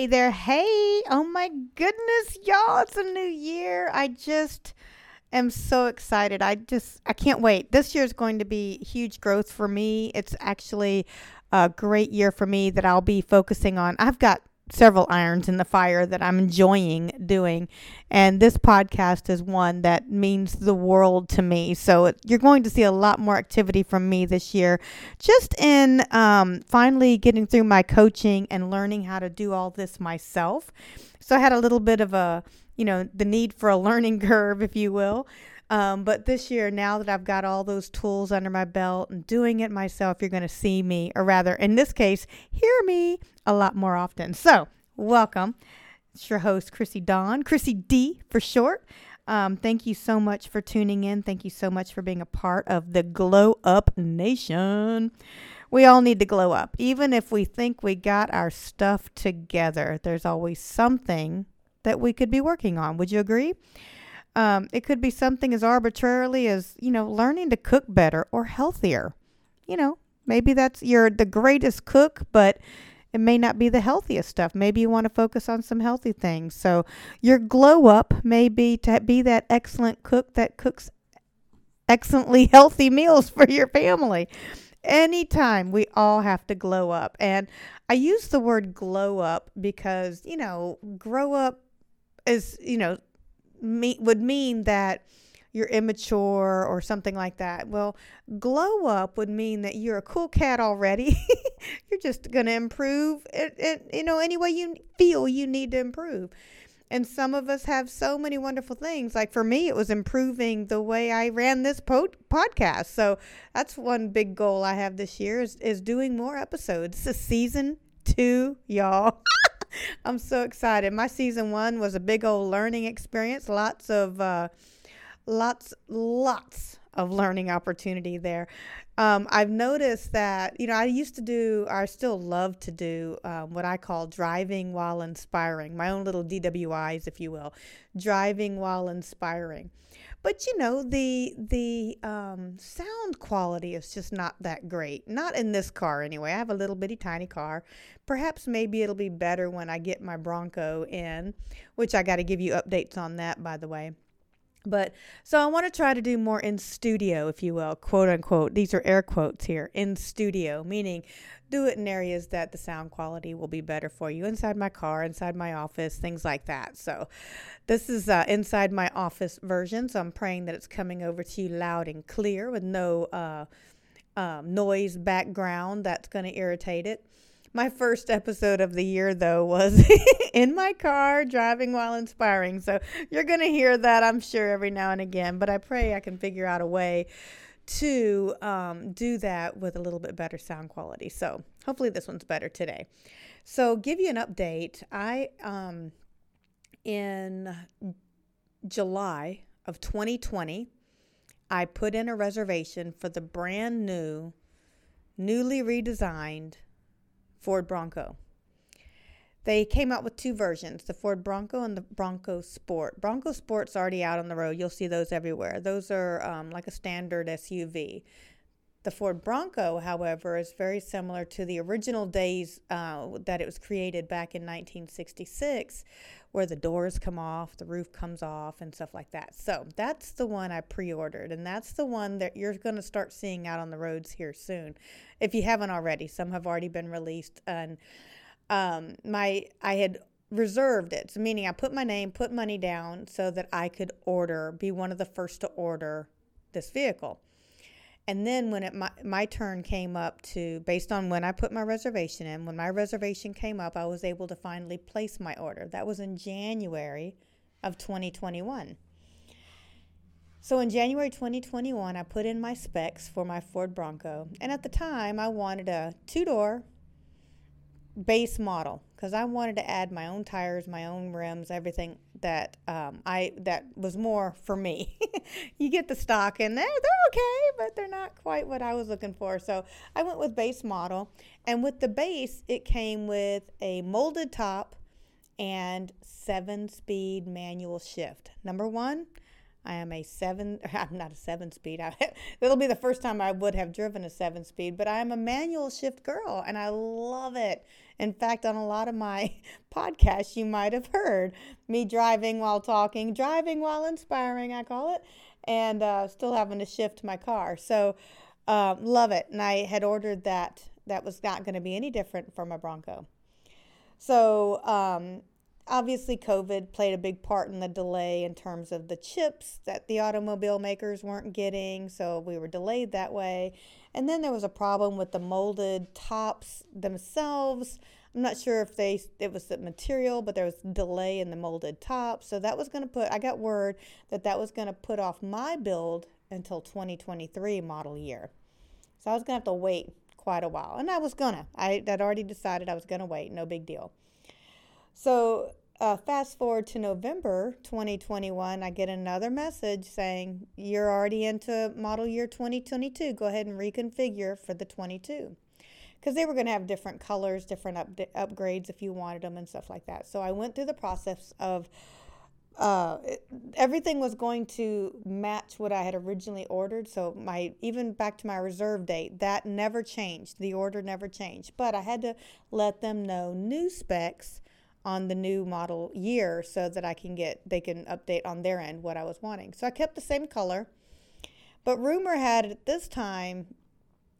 Hey there. Hey. Oh my goodness, y'all. It's a new year. I just am so excited. I just I can't wait. This year is going to be huge growth for me. It's actually a great year for me that I'll be focusing on. I've got several irons in the fire that I'm enjoying doing. And this podcast is one that means the world to me. So you're going to see a lot more activity from me this year, just in um, finally getting through my coaching and learning how to do all this myself. So I had a little bit of a, you know, the need for a learning curve, if you will. Um, but this year, now that I've got all those tools under my belt and doing it myself, you're going to see me, or rather, in this case, hear me a lot more often. So, welcome. It's your host, Chrissy Dawn, Chrissy D for short. Um, thank you so much for tuning in. Thank you so much for being a part of the Glow Up Nation. We all need to glow up. Even if we think we got our stuff together, there's always something that we could be working on. Would you agree? Um, it could be something as arbitrarily as, you know, learning to cook better or healthier. You know, maybe that's you're the greatest cook, but it may not be the healthiest stuff. Maybe you want to focus on some healthy things. So your glow up may be to be that excellent cook that cooks excellently healthy meals for your family. Anytime we all have to glow up. And I use the word glow up because, you know, grow up is, you know, me, would mean that you're immature or something like that. Well, glow up would mean that you're a cool cat already. you're just going to improve it, it, you know, any way you feel you need to improve. And some of us have so many wonderful things. Like for me, it was improving the way I ran this po- podcast. So that's one big goal I have this year is, is doing more episodes. This is season two, y'all. I'm so excited. My season one was a big old learning experience. Lots of, uh, lots, lots of learning opportunity there. Um, I've noticed that, you know, I used to do, I still love to do um, what I call driving while inspiring, my own little DWIs, if you will, driving while inspiring. But you know the the um, sound quality is just not that great. Not in this car anyway. I have a little bitty tiny car. Perhaps maybe it'll be better when I get my Bronco in, which I got to give you updates on that by the way. But so I want to try to do more in studio, if you will, quote unquote. These are air quotes here in studio, meaning do it in areas that the sound quality will be better for you inside my car, inside my office, things like that. So this is uh, inside my office version. So I'm praying that it's coming over to you loud and clear with no uh, um, noise background that's going to irritate it. My first episode of the year, though, was in my car driving while inspiring. So you're going to hear that, I'm sure, every now and again. But I pray I can figure out a way to um, do that with a little bit better sound quality. So hopefully this one's better today. So give you an update. I um, in July of 2020, I put in a reservation for the brand new, newly redesigned Ford Bronco. They came out with two versions, the Ford Bronco and the Bronco Sport. Bronco Sport's already out on the road. You'll see those everywhere. Those are um, like a standard SUV. The Ford Bronco, however, is very similar to the original days uh, that it was created back in 1966, where the doors come off, the roof comes off, and stuff like that. So that's the one I pre ordered, and that's the one that you're going to start seeing out on the roads here soon. If you haven't already, some have already been released. And um, my I had reserved it, so meaning I put my name, put money down so that I could order, be one of the first to order this vehicle. And then when it my, my turn came up to based on when I put my reservation in, when my reservation came up, I was able to finally place my order. That was in January of 2021. So in January 2021, I put in my specs for my Ford Bronco, and at the time I wanted a two-door base model because I wanted to add my own tires, my own rims, everything that um, I that was more for me. you get the stock in they're they're okay, but they're not quite what I was looking for. So I went with base model, and with the base, it came with a molded top and seven speed manual shift. Number one, I am a seven, I'm not a seven speed. I, it'll be the first time I would have driven a seven speed, but I am a manual shift girl and I love it. In fact, on a lot of my podcasts, you might have heard me driving while talking, driving while inspiring, I call it, and uh, still having to shift my car. So, uh, love it. And I had ordered that. That was not going to be any different for my Bronco. So, um, obviously covid played a big part in the delay in terms of the chips that the automobile makers weren't getting so we were delayed that way. And then there was a problem with the molded tops themselves. I'm not sure if they it was the material but there was delay in the molded top so that was going to put i got word that that was going to put off my build until 2023 model year. So i was going to have to wait quite a while. And i was gonna i had already decided i was going to wait no big deal so uh, fast forward to November 2021, I get another message saying, You're already into model year 2022. Go ahead and reconfigure for the 22. Because they were going to have different colors, different up- upgrades if you wanted them, and stuff like that. So I went through the process of uh, everything was going to match what I had originally ordered. So my even back to my reserve date, that never changed. The order never changed. But I had to let them know new specs on the new model year so that I can get they can update on their end what I was wanting. So I kept the same color. But rumor had it at this time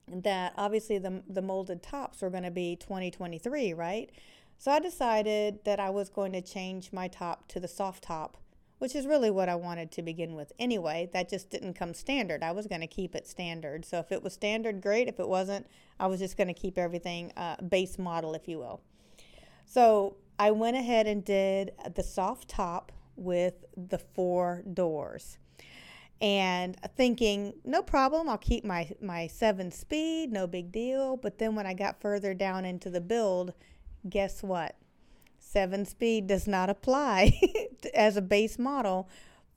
that obviously the the molded tops were going to be 2023, right? So I decided that I was going to change my top to the soft top, which is really what I wanted to begin with anyway. That just didn't come standard. I was going to keep it standard. So if it was standard, great. If it wasn't, I was just going to keep everything uh, base model, if you will. So I went ahead and did the soft top with the four doors and thinking no problem i'll keep my my seven speed no big deal. But then when i got further down into the build guess what? Seven speed does not apply as a base model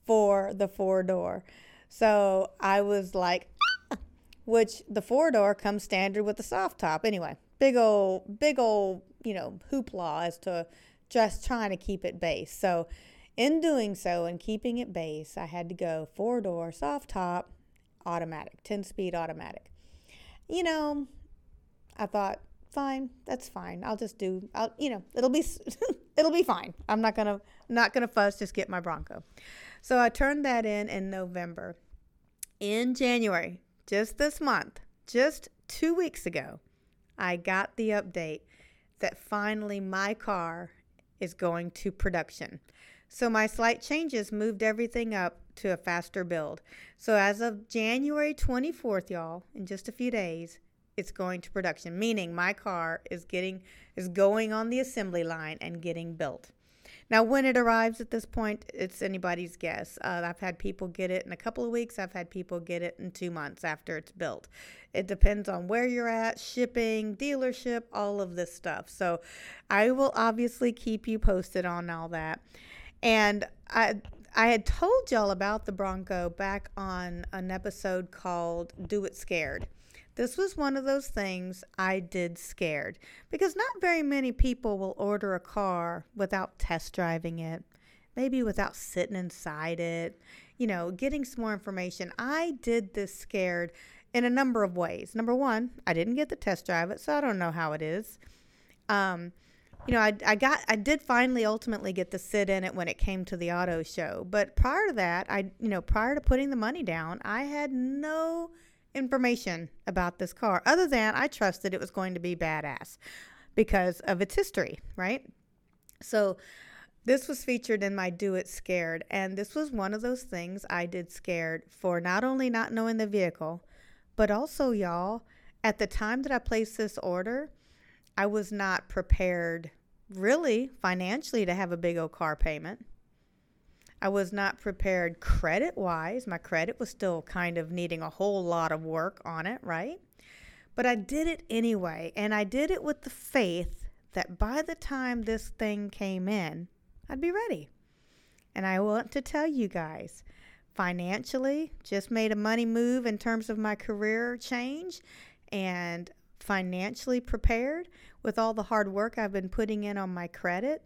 for the four door. So i was like which the four door comes standard with the soft top. Anyway big old big old you know, hoopla as to just trying to keep it base. So, in doing so and keeping it base, I had to go four door, soft top, automatic, 10 speed automatic. You know, I thought, fine, that's fine. I'll just do, I'll, you know, it'll be, it'll be fine. I'm not gonna, not gonna fuss. Just get my Bronco. So I turned that in in November. In January, just this month, just two weeks ago, I got the update that finally my car is going to production. So my slight changes moved everything up to a faster build. So as of January 24th, y'all, in just a few days, it's going to production, meaning my car is getting is going on the assembly line and getting built. Now, when it arrives at this point, it's anybody's guess. Uh, I've had people get it in a couple of weeks. I've had people get it in two months after it's built. It depends on where you're at, shipping, dealership, all of this stuff. So I will obviously keep you posted on all that. And I, I had told y'all about the Bronco back on an episode called Do It Scared. This was one of those things I did scared because not very many people will order a car without test driving it, maybe without sitting inside it, you know, getting some more information. I did this scared in a number of ways. Number one, I didn't get the test drive it, so I don't know how it is. Um, you know, I, I got, I did finally ultimately get to sit in it when it came to the auto show. But prior to that, I, you know, prior to putting the money down, I had no information about this car other than I trusted it was going to be badass because of its history, right? So this was featured in my Do It Scared, and this was one of those things I did scared for not only not knowing the vehicle, but also, y'all, at the time that I placed this order, I was not prepared really financially to have a big old car payment. I was not prepared credit wise. My credit was still kind of needing a whole lot of work on it, right? But I did it anyway. And I did it with the faith that by the time this thing came in, I'd be ready. And I want to tell you guys financially, just made a money move in terms of my career change and financially prepared with all the hard work I've been putting in on my credit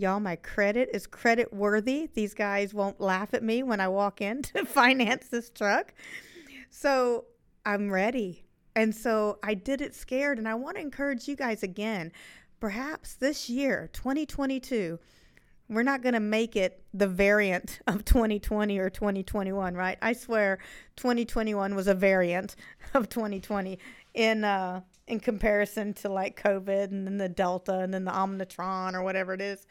Y'all, my credit is credit worthy. These guys won't laugh at me when I walk in to finance this truck. So I'm ready. And so I did it scared. And I want to encourage you guys again. Perhaps this year, 2022, we're not going to make it the variant of 2020 or 2021, right? I swear 2021 was a variant of 2020 in uh in comparison to like COVID and then the Delta and then the Omnitron or whatever it is.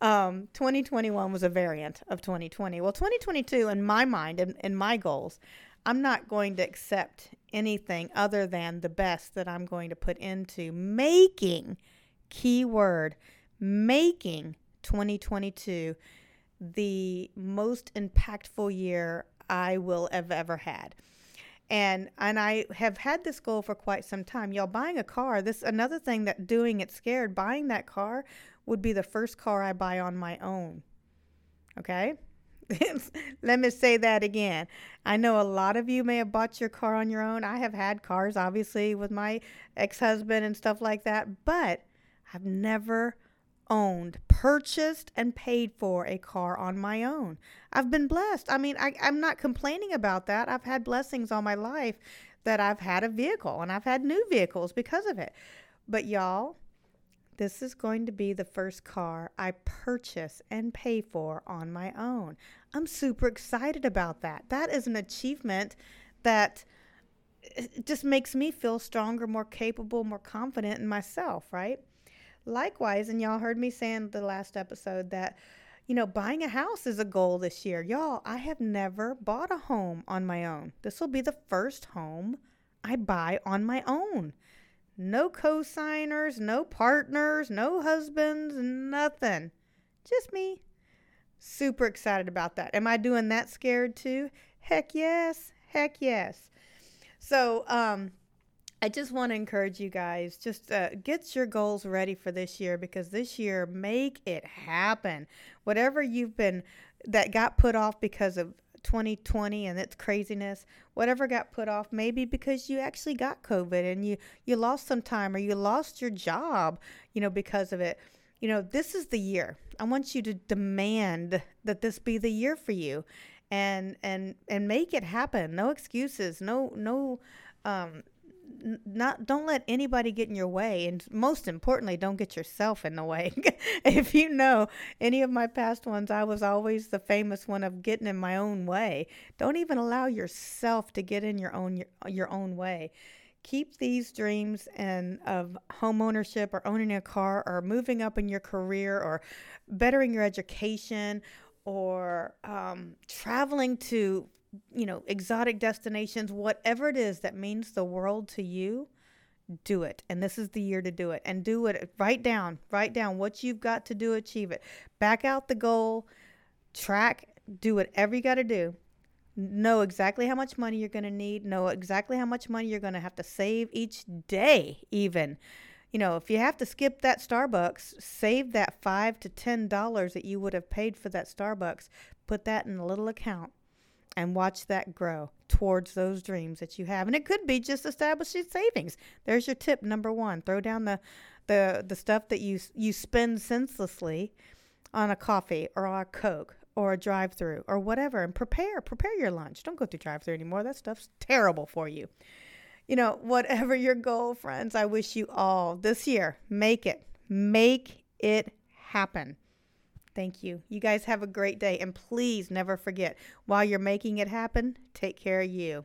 Um, 2021 was a variant of 2020. Well, 2022, in my mind and in, in my goals, I'm not going to accept anything other than the best that I'm going to put into making, keyword, making 2022 the most impactful year I will have ever had and and I have had this goal for quite some time. Y'all buying a car, this another thing that doing it scared, buying that car would be the first car I buy on my own. Okay? Let me say that again. I know a lot of you may have bought your car on your own. I have had cars obviously with my ex-husband and stuff like that, but I've never owned, purchased, and paid for a car on my own. I've been blessed. I mean, I, I'm not complaining about that. I've had blessings all my life that I've had a vehicle and I've had new vehicles because of it. But y'all, this is going to be the first car I purchase and pay for on my own. I'm super excited about that. That is an achievement that eh, just makes me feel stronger, more capable, more confident in myself, right? Likewise, and y'all heard me say in the last episode that, you know, buying a house is a goal this year. Y'all, I have never bought a home on my own. This will be the first home I buy on my own. No co-signers, no partners, no husbands, nothing. Just me. Super excited about that. Am I doing that scared too? Heck yes. Heck yes. So, um, I just want to encourage you guys just uh, get your goals ready for this year because this year make it happen. Whatever you've been that got put off because of 2020 and its craziness, whatever got put off, maybe because you actually got COVID and you you lost some time or you lost your job, you know, because of it. You know, this is the year. I want you to demand that this be the year for you and and and make it happen. No excuses. No no um not don't let anybody get in your way and most importantly don't get yourself in the way. If you know any of my past ones i was always the famous one of getting in my own way. Don't even allow yourself to get in your own your, your own way. Keep these dreams and of home ownership or owning a car or moving up in your career or bettering your education or um, traveling to you know, exotic destinations, whatever it is that means the world to you, do it. And this is the year to do it. And do it. Write down, write down what you've got to do, to achieve it. Back out the goal, track, do whatever you got to do. Know exactly how much money you're going to need, know exactly how much money you're going to have to save each day, even. You know, if you have to skip that Starbucks, save that five to ten dollars that you would have paid for that Starbucks. Put that in a little account and watch that grow towards those dreams that you have. And it could be just establishing savings. There's your tip number one. Throw down the the the stuff that you you spend senselessly on a coffee or a Coke or a drive through or whatever and prepare prepare your lunch. Don't go through drive through anymore. That stuff's terrible for you. You know, whatever your goal, friends, I wish you all this year make it. Make it happen. Thank you. You guys have a great day. And please never forget, while you're making it happen, take care of you.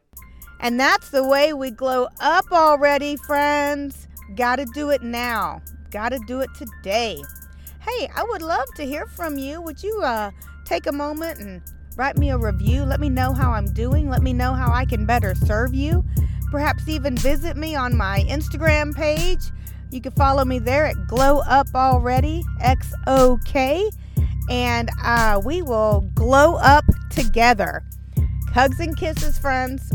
And that's the way we glow up already, friends. Gotta do it now. Gotta do it today. Hey, I would love to hear from you. Would you uh, take a moment and write me a review? Let me know how I'm doing. Let me know how I can better serve you. Perhaps even visit me on my Instagram page. You can follow me there at Glow Up Already, X O K and uh, we will glow up together. Hugs and kisses, friends.